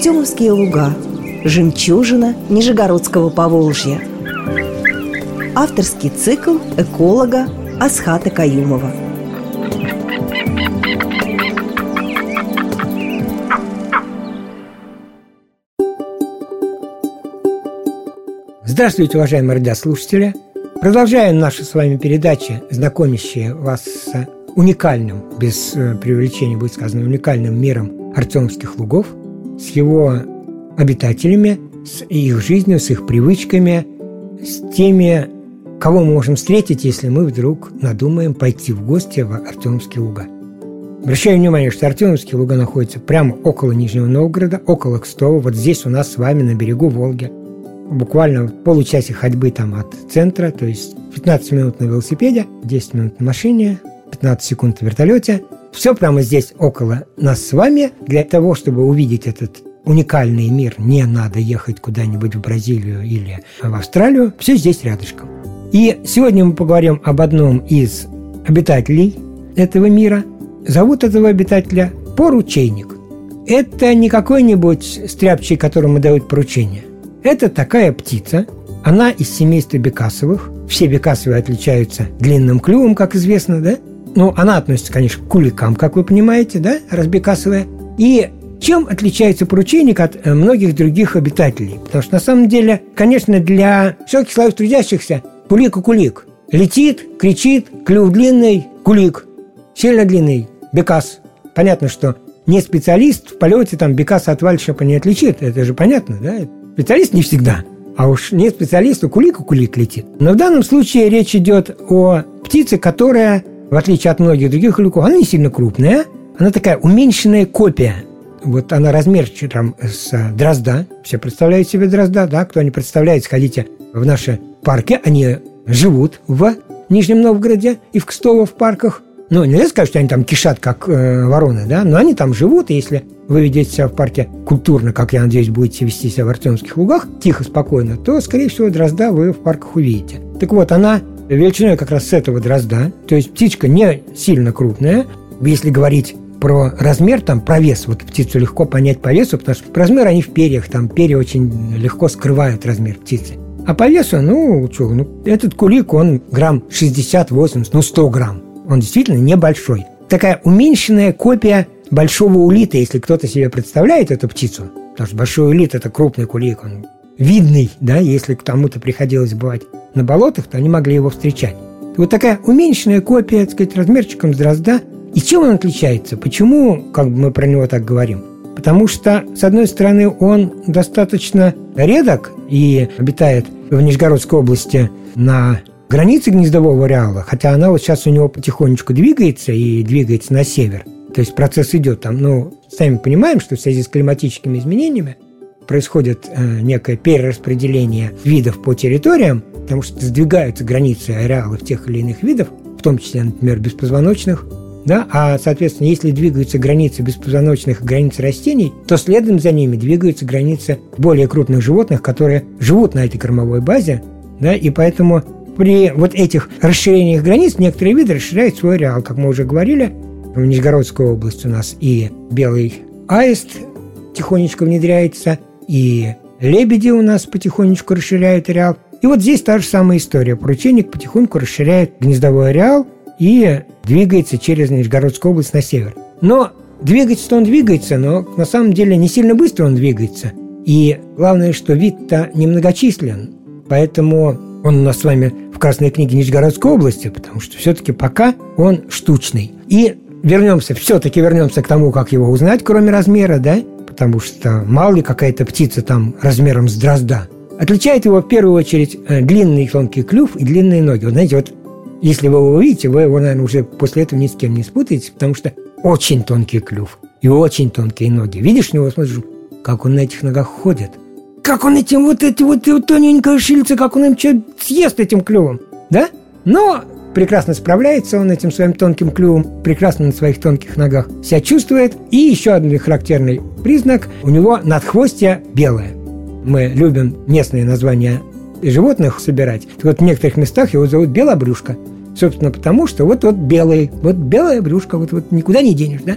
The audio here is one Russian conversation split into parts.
Артемовские луга Жемчужина Нижегородского Поволжья. Авторский цикл эколога Асхата Каюмова. Здравствуйте, уважаемые радиослушатели! Продолжаем наши с вами передачи, знакомящие вас с уникальным, без э, преувеличения будет сказано, уникальным миром Артемских лугов, с его обитателями, с их жизнью, с их привычками, с теми, кого мы можем встретить, если мы вдруг надумаем пойти в гости в Артемские луга. Обращаю внимание, что Артемовские луга находятся прямо около Нижнего Новгорода, около Кстова, вот здесь у нас с вами на берегу Волги. Буквально в получасе ходьбы там от центра, то есть 15 минут на велосипеде, 10 минут на машине, 15 секунд в вертолете. Все прямо здесь около нас с вами. Для того, чтобы увидеть этот уникальный мир, не надо ехать куда-нибудь в Бразилию или в Австралию. Все здесь рядышком. И сегодня мы поговорим об одном из обитателей этого мира. Зовут этого обитателя поручейник. Это не какой-нибудь стряпчий, которому дают поручение. Это такая птица, она из семейства бекасовых. Все бекасовые отличаются длинным клювом, как известно, да? Ну, она относится, конечно, к куликам, как вы понимаете, да, разбекасовая. И чем отличается поручейник от э, многих других обитателей? Потому что, на самом деле, конечно, для всяких слоев трудящихся кулик и кулик. Летит, кричит, клюв длинный, кулик. Сильно длинный, бекас. Понятно, что не специалист в полете там бекаса от вальшапа не отличит. Это же понятно, да? Специалист не всегда. А уж не специалисту кулик и кулик летит. Но в данном случае речь идет о птице, которая в отличие от многих других лягушек, она не сильно крупная, она такая уменьшенная копия. Вот она размерчиком с дрозда. Все представляют себе дрозда, да? Кто не представляет, сходите в наши парки. Они живут в Нижнем Новгороде и в Кстово в парках. Ну, нельзя сказать, что они там кишат, как э, вороны, да? Но они там живут, и если вы ведете себя в парке культурно, как я надеюсь, будете вести себя в Артемских лугах, тихо, спокойно, то, скорее всего, дрозда вы в парках увидите. Так вот, она величиной как раз с этого дрозда. То есть птичка не сильно крупная. Если говорить про размер, там, про вес, вот птицу легко понять по весу, потому что размер они в перьях, там перья очень легко скрывают размер птицы. А по весу, ну, что, ну, этот кулик, он грамм 60-80, ну, 100 грамм. Он действительно небольшой. Такая уменьшенная копия большого улита, если кто-то себе представляет эту птицу. Потому что большой улит – это крупный кулик, он видный, да, если к кому-то приходилось бывать на болотах, то они могли его встречать. Вот такая уменьшенная копия, так сказать, размерчиком с дрозда. И чем он отличается? Почему как бы мы про него так говорим? Потому что, с одной стороны, он достаточно редок и обитает в Нижегородской области на границе гнездового ареала, хотя она вот сейчас у него потихонечку двигается и двигается на север. То есть процесс идет там. Ну, сами понимаем, что в связи с климатическими изменениями происходит э, некое перераспределение видов по территориям, потому что сдвигаются границы ареалов тех или иных видов, в том числе, например, беспозвоночных, да, а, соответственно, если двигаются границы беспозвоночных границы растений, то следом за ними двигаются границы более крупных животных, которые живут на этой кормовой базе, да, и поэтому при вот этих расширениях границ некоторые виды расширяют свой ареал, как мы уже говорили, в Нижегородской области у нас и белый аист тихонечко внедряется, и лебеди у нас потихонечку расширяют ареал. И вот здесь та же самая история. Порученник потихоньку расширяет гнездовой ареал и двигается через Нижегородскую область на север. Но двигается он двигается, но на самом деле не сильно быстро он двигается. И главное, что вид-то немногочислен, поэтому он у нас с вами в Красной книге Нижегородской области, потому что все-таки пока он штучный. И вернемся, все-таки вернемся к тому, как его узнать, кроме размера, да? Потому что мало ли какая-то птица там размером с дрозда. Отличает его в первую очередь э, длинный тонкий клюв и длинные ноги. Вот знаете, вот если вы его увидите, вы его, наверное, уже после этого ни с кем не спутаете, потому что очень тонкий клюв и очень тонкие ноги. Видишь, него смотришь, как он на этих ногах ходит. Как он этим вот эти вот, вот тоненькое шильце, как он им что съест этим клювом, да? Но прекрасно справляется он этим своим тонким клювом, прекрасно на своих тонких ногах себя чувствует. И еще один характерный признак – у него надхвостье белое. Мы любим местные названия животных собирать. Так вот, в некоторых местах его зовут белобрюшка. Собственно, потому что вот вот белый, вот белая брюшка, вот, вот никуда не денешь, да?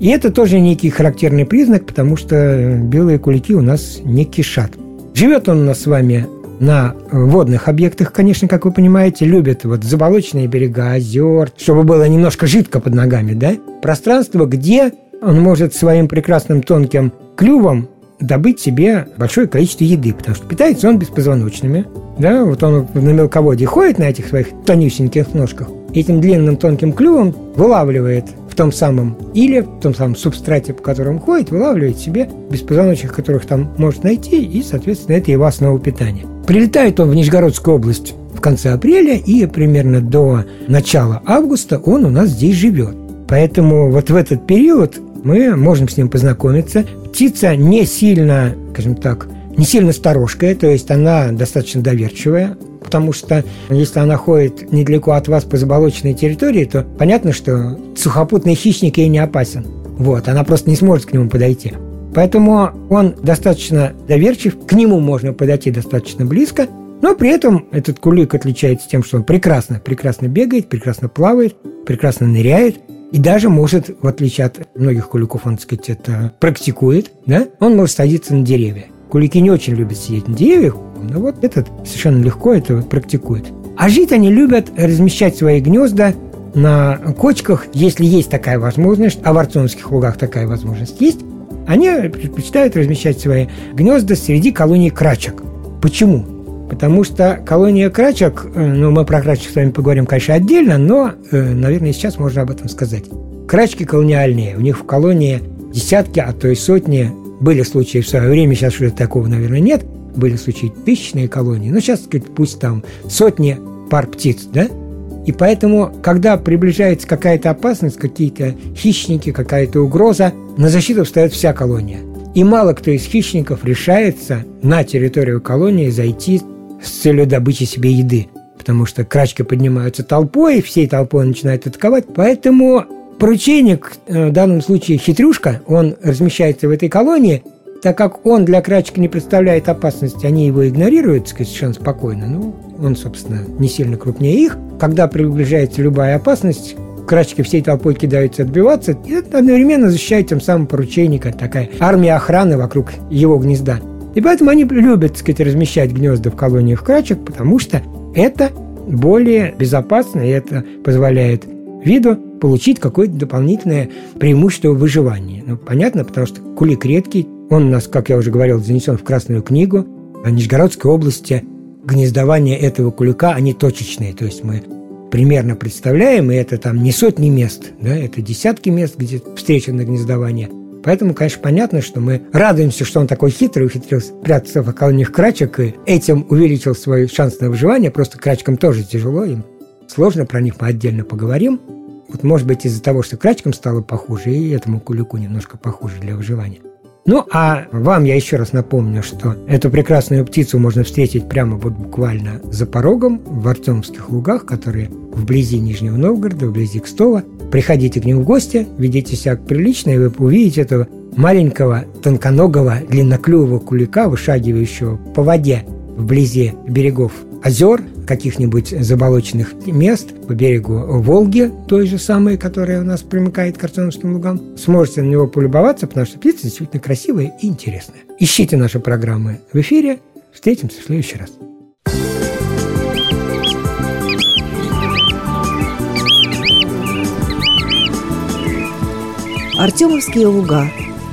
И это тоже некий характерный признак, потому что белые кулики у нас не кишат. Живет он у нас с вами на водных объектах, конечно, как вы понимаете, любят вот заболоченные берега, озер, чтобы было немножко жидко под ногами, да? Пространство, где он может своим прекрасным тонким клювом добыть себе большое количество еды, потому что питается он беспозвоночными. Да, вот он на мелководье ходит на этих своих тонюсеньких ножках, этим длинным тонким клювом вылавливает в том самом или в том самом субстрате, по которому ходит, вылавливает себе беспозвоночных, которых там может найти, и, соответственно, это его основа питания. Прилетает он в Нижегородскую область в конце апреля, и примерно до начала августа он у нас здесь живет. Поэтому вот в этот период мы можем с ним познакомиться. Птица не сильно, скажем так, не сильно сторожкая, то есть она достаточно доверчивая, потому что если она ходит недалеко от вас по заболоченной территории, то понятно, что сухопутный хищник ей не опасен. Вот, она просто не сможет к нему подойти. Поэтому он достаточно доверчив, к нему можно подойти достаточно близко, но при этом этот кулик отличается тем, что он прекрасно, прекрасно бегает, прекрасно плавает, прекрасно ныряет, и даже может, в отличие от многих куликов, он, так сказать, это практикует, да, он может садиться на деревья. Кулики не очень любят сидеть на деревьях, но вот этот совершенно легко это практикует. А жить они любят размещать свои гнезда на кочках, если есть такая возможность, а в Арцонских лугах такая возможность есть, они предпочитают размещать свои гнезда среди колоний крачек. Почему? Потому что колония крачек, э, ну, мы про крачек с вами поговорим, конечно, отдельно, но, э, наверное, сейчас можно об этом сказать. Крачки колониальные, у них в колонии десятки, а то и сотни. Были случаи в свое время, сейчас уже такого, наверное, нет. Были случаи тысячные колонии, но сейчас, пусть там сотни пар птиц, да? И поэтому, когда приближается какая-то опасность, какие-то хищники, какая-то угроза, на защиту встает вся колония. И мало кто из хищников решается на территорию колонии зайти с целью добычи себе еды. Потому что крачки поднимаются толпой, и всей толпой начинают атаковать. Поэтому поручейник, э, в данном случае хитрюшка, он размещается в этой колонии, так как он для крачки не представляет опасности, они его игнорируют, сказать, совершенно спокойно. Ну, он, собственно, не сильно крупнее их. Когда приближается любая опасность, крачки всей толпой кидаются отбиваться, и одновременно защищает тем самым поручейника, такая армия охраны вокруг его гнезда. И поэтому они любят, так сказать, размещать гнезда в колониях крачек, потому что это более безопасно, и это позволяет виду получить какое-то дополнительное преимущество выживания. Ну, понятно, потому что кулик редкий, он у нас, как я уже говорил, занесен в Красную книгу. В Нижегородской области гнездование этого кулика, они точечные, то есть мы примерно представляем, и это там не сотни мест, да, это десятки мест, где встречено гнездование – Поэтому, конечно, понятно, что мы радуемся, что он такой хитрый, ухитрился прятаться в колониях крачек и этим увеличил свой шанс на выживание. Просто крачкам тоже тяжело, им сложно, про них мы отдельно поговорим. Вот, может быть, из-за того, что крачкам стало похуже, и этому кулику немножко похуже для выживания. Ну, а вам я еще раз напомню, что эту прекрасную птицу можно встретить прямо вот буквально за порогом в Артемских лугах, которые вблизи Нижнего Новгорода, вблизи Кстова. Приходите к ним в гости, ведите себя прилично, и вы увидите этого маленького, тонконогого, длинноклювого кулика, вышагивающего по воде вблизи берегов озер, каких-нибудь заболоченных мест по берегу Волги, той же самой, которая у нас примыкает к Артемовским лугам. Сможете на него полюбоваться, потому что птица действительно красивая и интересная. Ищите наши программы в эфире. Встретимся в следующий раз. Артемовские луга.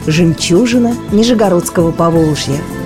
Жемчужина Нижегородского Поволжья –